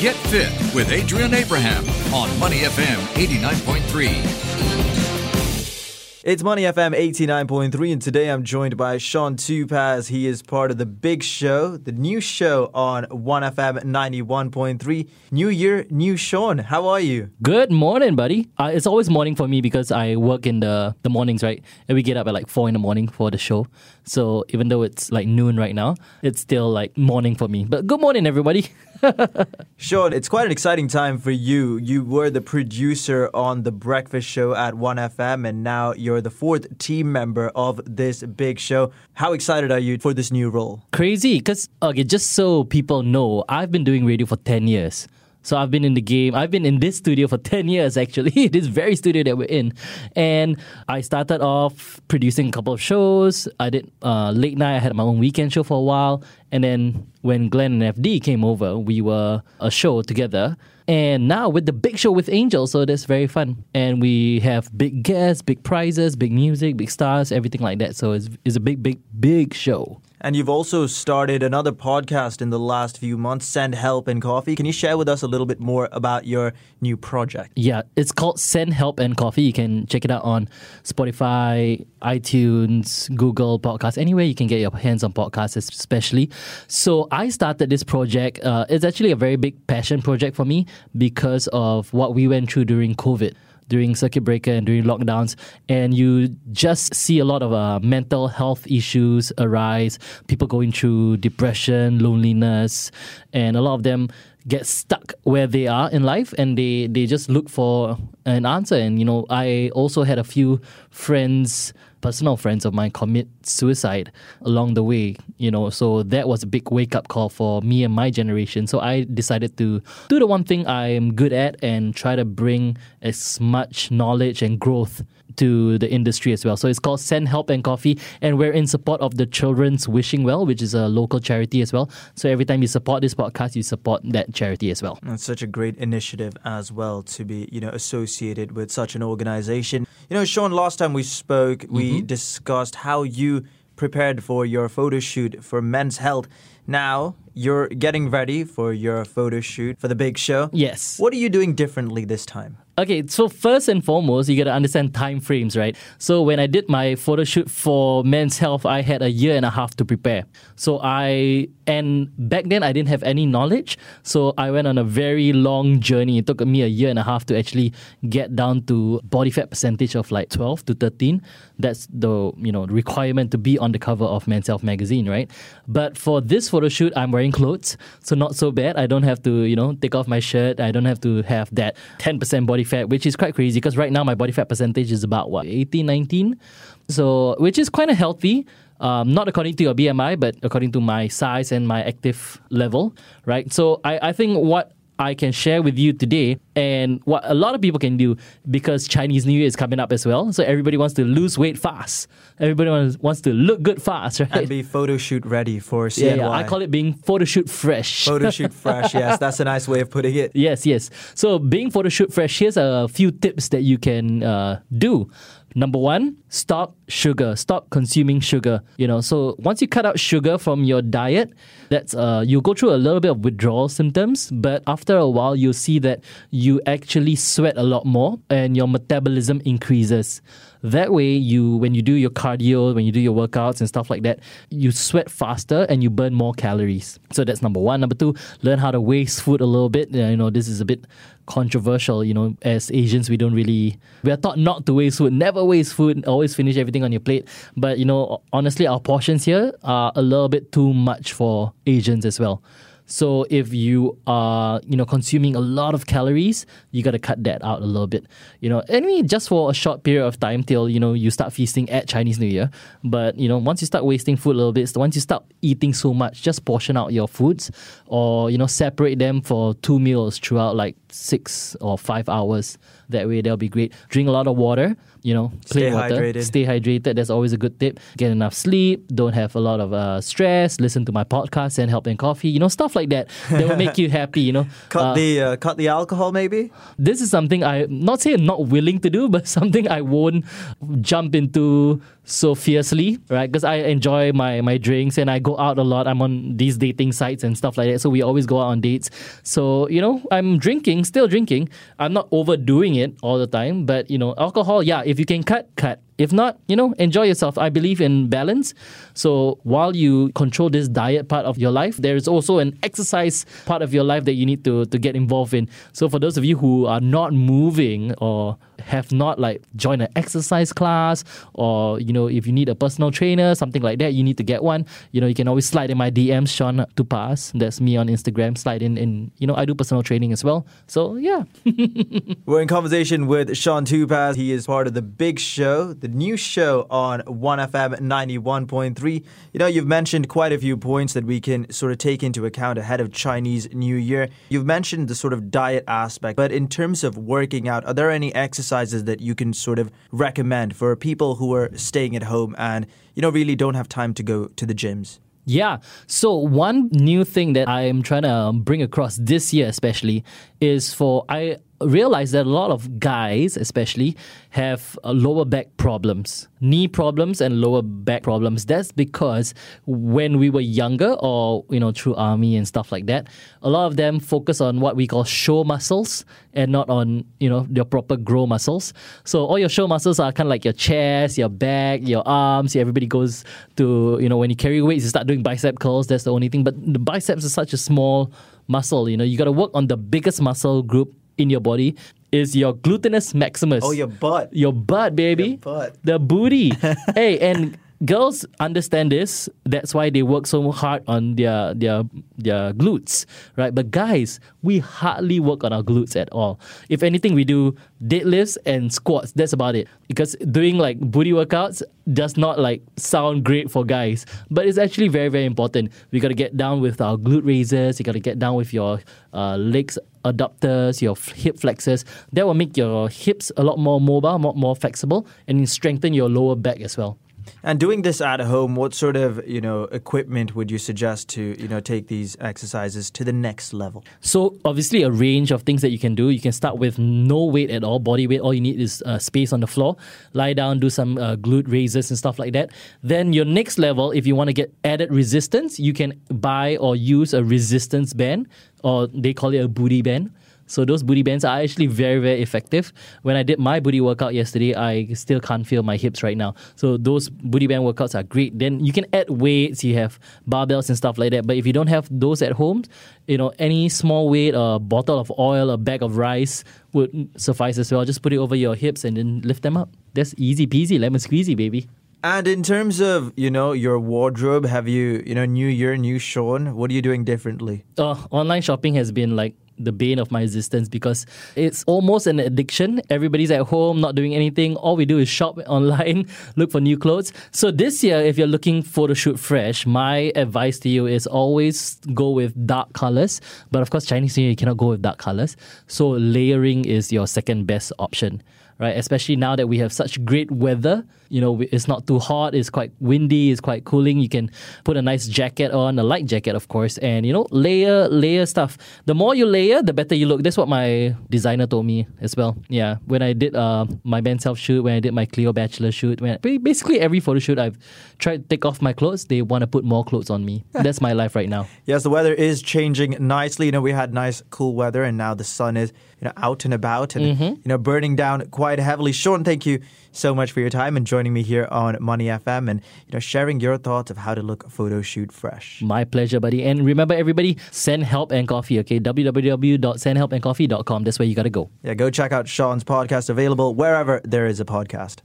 Get Fit with Adrian Abraham on Money FM 89.3. It's Money FM 89.3, and today I'm joined by Sean Tupaz. He is part of the Big Show, the new show on 1FM 91.3. New year, new Sean. How are you? Good morning, buddy. Uh, it's always morning for me because I work in the, the mornings, right? And we get up at like 4 in the morning for the show. So even though it's like noon right now, it's still like morning for me. But good morning, everybody. Sean, it's quite an exciting time for you. You were the producer on The Breakfast Show at 1FM, and now you're the fourth team member of this big show. How excited are you for this new role? Crazy, because, okay, just so people know, I've been doing radio for 10 years. So I've been in the game. I've been in this studio for 10 years, actually, this very studio that we're in. And I started off producing a couple of shows. I did uh, late night. I had my own weekend show for a while. And then when Glenn and FD came over, we were a show together. And now with the big show with Angel, so that's very fun. And we have big guests, big prizes, big music, big stars, everything like that. So it's, it's a big, big, big show. And you've also started another podcast in the last few months, Send Help and Coffee. Can you share with us a little bit more about your new project? Yeah, it's called Send Help and Coffee. You can check it out on Spotify, iTunes, Google Podcasts, anywhere you can get your hands on podcasts, especially. So I started this project. Uh, it's actually a very big passion project for me because of what we went through during COVID during circuit breaker and during lockdowns, and you just see a lot of uh, mental health issues arise. People going through depression, loneliness, and a lot of them get stuck where they are in life and they, they just look for an answer. And, you know, I also had a few friends personal friends of mine commit suicide along the way, you know. So that was a big wake up call for me and my generation. So I decided to do the one thing I'm good at and try to bring as much knowledge and growth to the industry as well. So it's called Send Help and Coffee, and we're in support of the Children's Wishing Well, which is a local charity as well. So every time you support this podcast, you support that charity as well. It's such a great initiative as well to be, you know, associated with such an organization. You know, Sean, last time we spoke, we mm-hmm. discussed how you prepared for your photo shoot for Men's Health. Now you're getting ready for your photo shoot for the big show. Yes. What are you doing differently this time? Okay, so first and foremost, you got to understand time frames, right? So when I did my photo shoot for Men's Health, I had a year and a half to prepare. So I and back then I didn't have any knowledge, so I went on a very long journey. It took me a year and a half to actually get down to body fat percentage of like 12 to 13. That's the, you know, requirement to be on the cover of Men's Health magazine, right? But for this photo shoot, I'm wearing clothes, so not so bad. I don't have to, you know, take off my shirt. I don't have to have that 10% body fat, which is quite crazy because right now my body fat percentage is about what 18, 19, so which is kind of healthy. Um, not according to your BMI, but according to my size and my active level, right? So I, I think what I can share with you today and what a lot of people can do because Chinese New Year is coming up as well. So everybody wants to lose weight fast. Everybody wants, wants to look good fast, right? And be photo shoot ready for CNY. Yeah, yeah, I call it being photo shoot fresh. Photo shoot fresh, yes. That's a nice way of putting it. Yes, yes. So being photo shoot fresh, here's a few tips that you can uh, do. Number one, stop sugar. Stop consuming sugar. You know, so once you cut out sugar from your diet, that's uh, you go through a little bit of withdrawal symptoms, but after a while, you'll see that you actually sweat a lot more and your metabolism increases. That way, you when you do your cardio, when you do your workouts and stuff like that, you sweat faster and you burn more calories. So that's number one. Number two, learn how to waste food a little bit. You know, this is a bit controversial. You know, as Asians, we don't really we are taught not to waste food, never waste food, always finish everything on your plate. But you know, honestly, our portions here are a little bit too much for Asians as well. So if you are, you know, consuming a lot of calories, you got to cut that out a little bit. You know, anyway, just for a short period of time till you know you start feasting at Chinese New Year. But you know, once you start wasting food a little bit, so once you start eating so much, just portion out your foods, or you know, separate them for two meals throughout like six or five hours. That way, that'll be great. Drink a lot of water you know, clean stay water, hydrated. stay hydrated. That's always a good tip. Get enough sleep. Don't have a lot of uh, stress. Listen to my podcast and help and coffee. You know, stuff stuff like that that will make you happy. You know, Cut Uh, the uh, cut the alcohol, maybe. this is something I not say I'm not willing to do, but something I won't jump into so fiercely, right? Because I enjoy my my drinks and I go out a lot. I'm on these dating sites and stuff like that, so we always go out on dates. So you know, I'm drinking, still drinking. I'm not overdoing it all the time, but you know, alcohol, yeah. If you can cut, cut. If not, you know, enjoy yourself. I believe in balance. So while you control this diet part of your life, there is also an exercise part of your life that you need to to get involved in. So for those of you who are not moving or have not like joined an exercise class or you know if you need a personal trainer something like that you need to get one you know you can always slide in my DMs Sean Tupaz that's me on Instagram slide in and you know I do personal training as well so yeah We're in conversation with Sean Tupaz. He is part of the Big Show, the new show on 1FM 91.3. You know, you've mentioned quite a few points that we can sort of take into account ahead of Chinese New Year. You've mentioned the sort of diet aspect, but in terms of working out, are there any exercises that you can sort of recommend for people who are staying at home and, you know, really don't have time to go to the gyms? Yeah. So one new thing that I am trying to bring across this year, especially, is for I realize that a lot of guys, especially, have uh, lower back problems, knee problems, and lower back problems. That's because when we were younger, or you know, through army and stuff like that, a lot of them focus on what we call show muscles and not on you know their proper grow muscles. So all your show muscles are kind of like your chest, your back, your arms. Everybody goes to you know when you carry weights, you start doing bicep curls. That's the only thing. But the biceps is such a small muscle. You know, you got to work on the biggest muscle group in your body. Is your gluteus maximus? Oh, your butt. Your butt, baby. Your butt. The booty. hey, and girls understand this. That's why they work so hard on their their their glutes, right? But guys, we hardly work on our glutes at all. If anything, we do deadlifts and squats. That's about it. Because doing like booty workouts does not like sound great for guys, but it's actually very very important. We got to get down with our glute raises. You got to get down with your uh, legs adductors, your hip flexors. That will make your hips a lot more mobile, more, more flexible, and strengthen your lower back as well. And doing this at home, what sort of you know equipment would you suggest to you know take these exercises to the next level? So obviously a range of things that you can do. You can start with no weight at all, body weight. All you need is uh, space on the floor. Lie down, do some uh, glute raises and stuff like that. Then your next level, if you want to get added resistance, you can buy or use a resistance band, or they call it a booty band. So those booty bands are actually very, very effective. When I did my booty workout yesterday, I still can't feel my hips right now. So those booty band workouts are great. Then you can add weights, you have barbells and stuff like that. But if you don't have those at home, you know, any small weight, a bottle of oil, a bag of rice would suffice as well. Just put it over your hips and then lift them up. That's easy peasy, lemon squeezy, baby. And in terms of you know your wardrobe, have you you know New Year, new Sean? What are you doing differently? uh, online shopping has been like the bane of my existence because it's almost an addiction. Everybody's at home, not doing anything. All we do is shop online, look for new clothes. So this year, if you're looking for photo shoot fresh, my advice to you is always go with dark colors. But of course, Chinese New Year, you cannot go with dark colors. So layering is your second best option. Right, especially now that we have such great weather, you know, it's not too hot, it's quite windy, it's quite cooling. You can put a nice jacket on, a light jacket, of course, and you know, layer, layer stuff. The more you layer, the better you look. That's what my designer told me as well. Yeah, when I did uh, my Men's Health shoot, when I did my Cleo Bachelor shoot, when basically every photo shoot I've tried to take off my clothes, they want to put more clothes on me. That's my life right now. Yes, the weather is changing nicely. You know, we had nice cool weather, and now the sun is you know out and about and mm-hmm. you know burning down quite heavily. Sean, thank you so much for your time and joining me here on Money FM and you know sharing your thoughts of how to look photo shoot fresh. My pleasure, buddy. And remember, everybody, send help and coffee, okay? www.sendhelpandcoffee.com. That's where you got to go. Yeah, go check out Sean's podcast available wherever there is a podcast.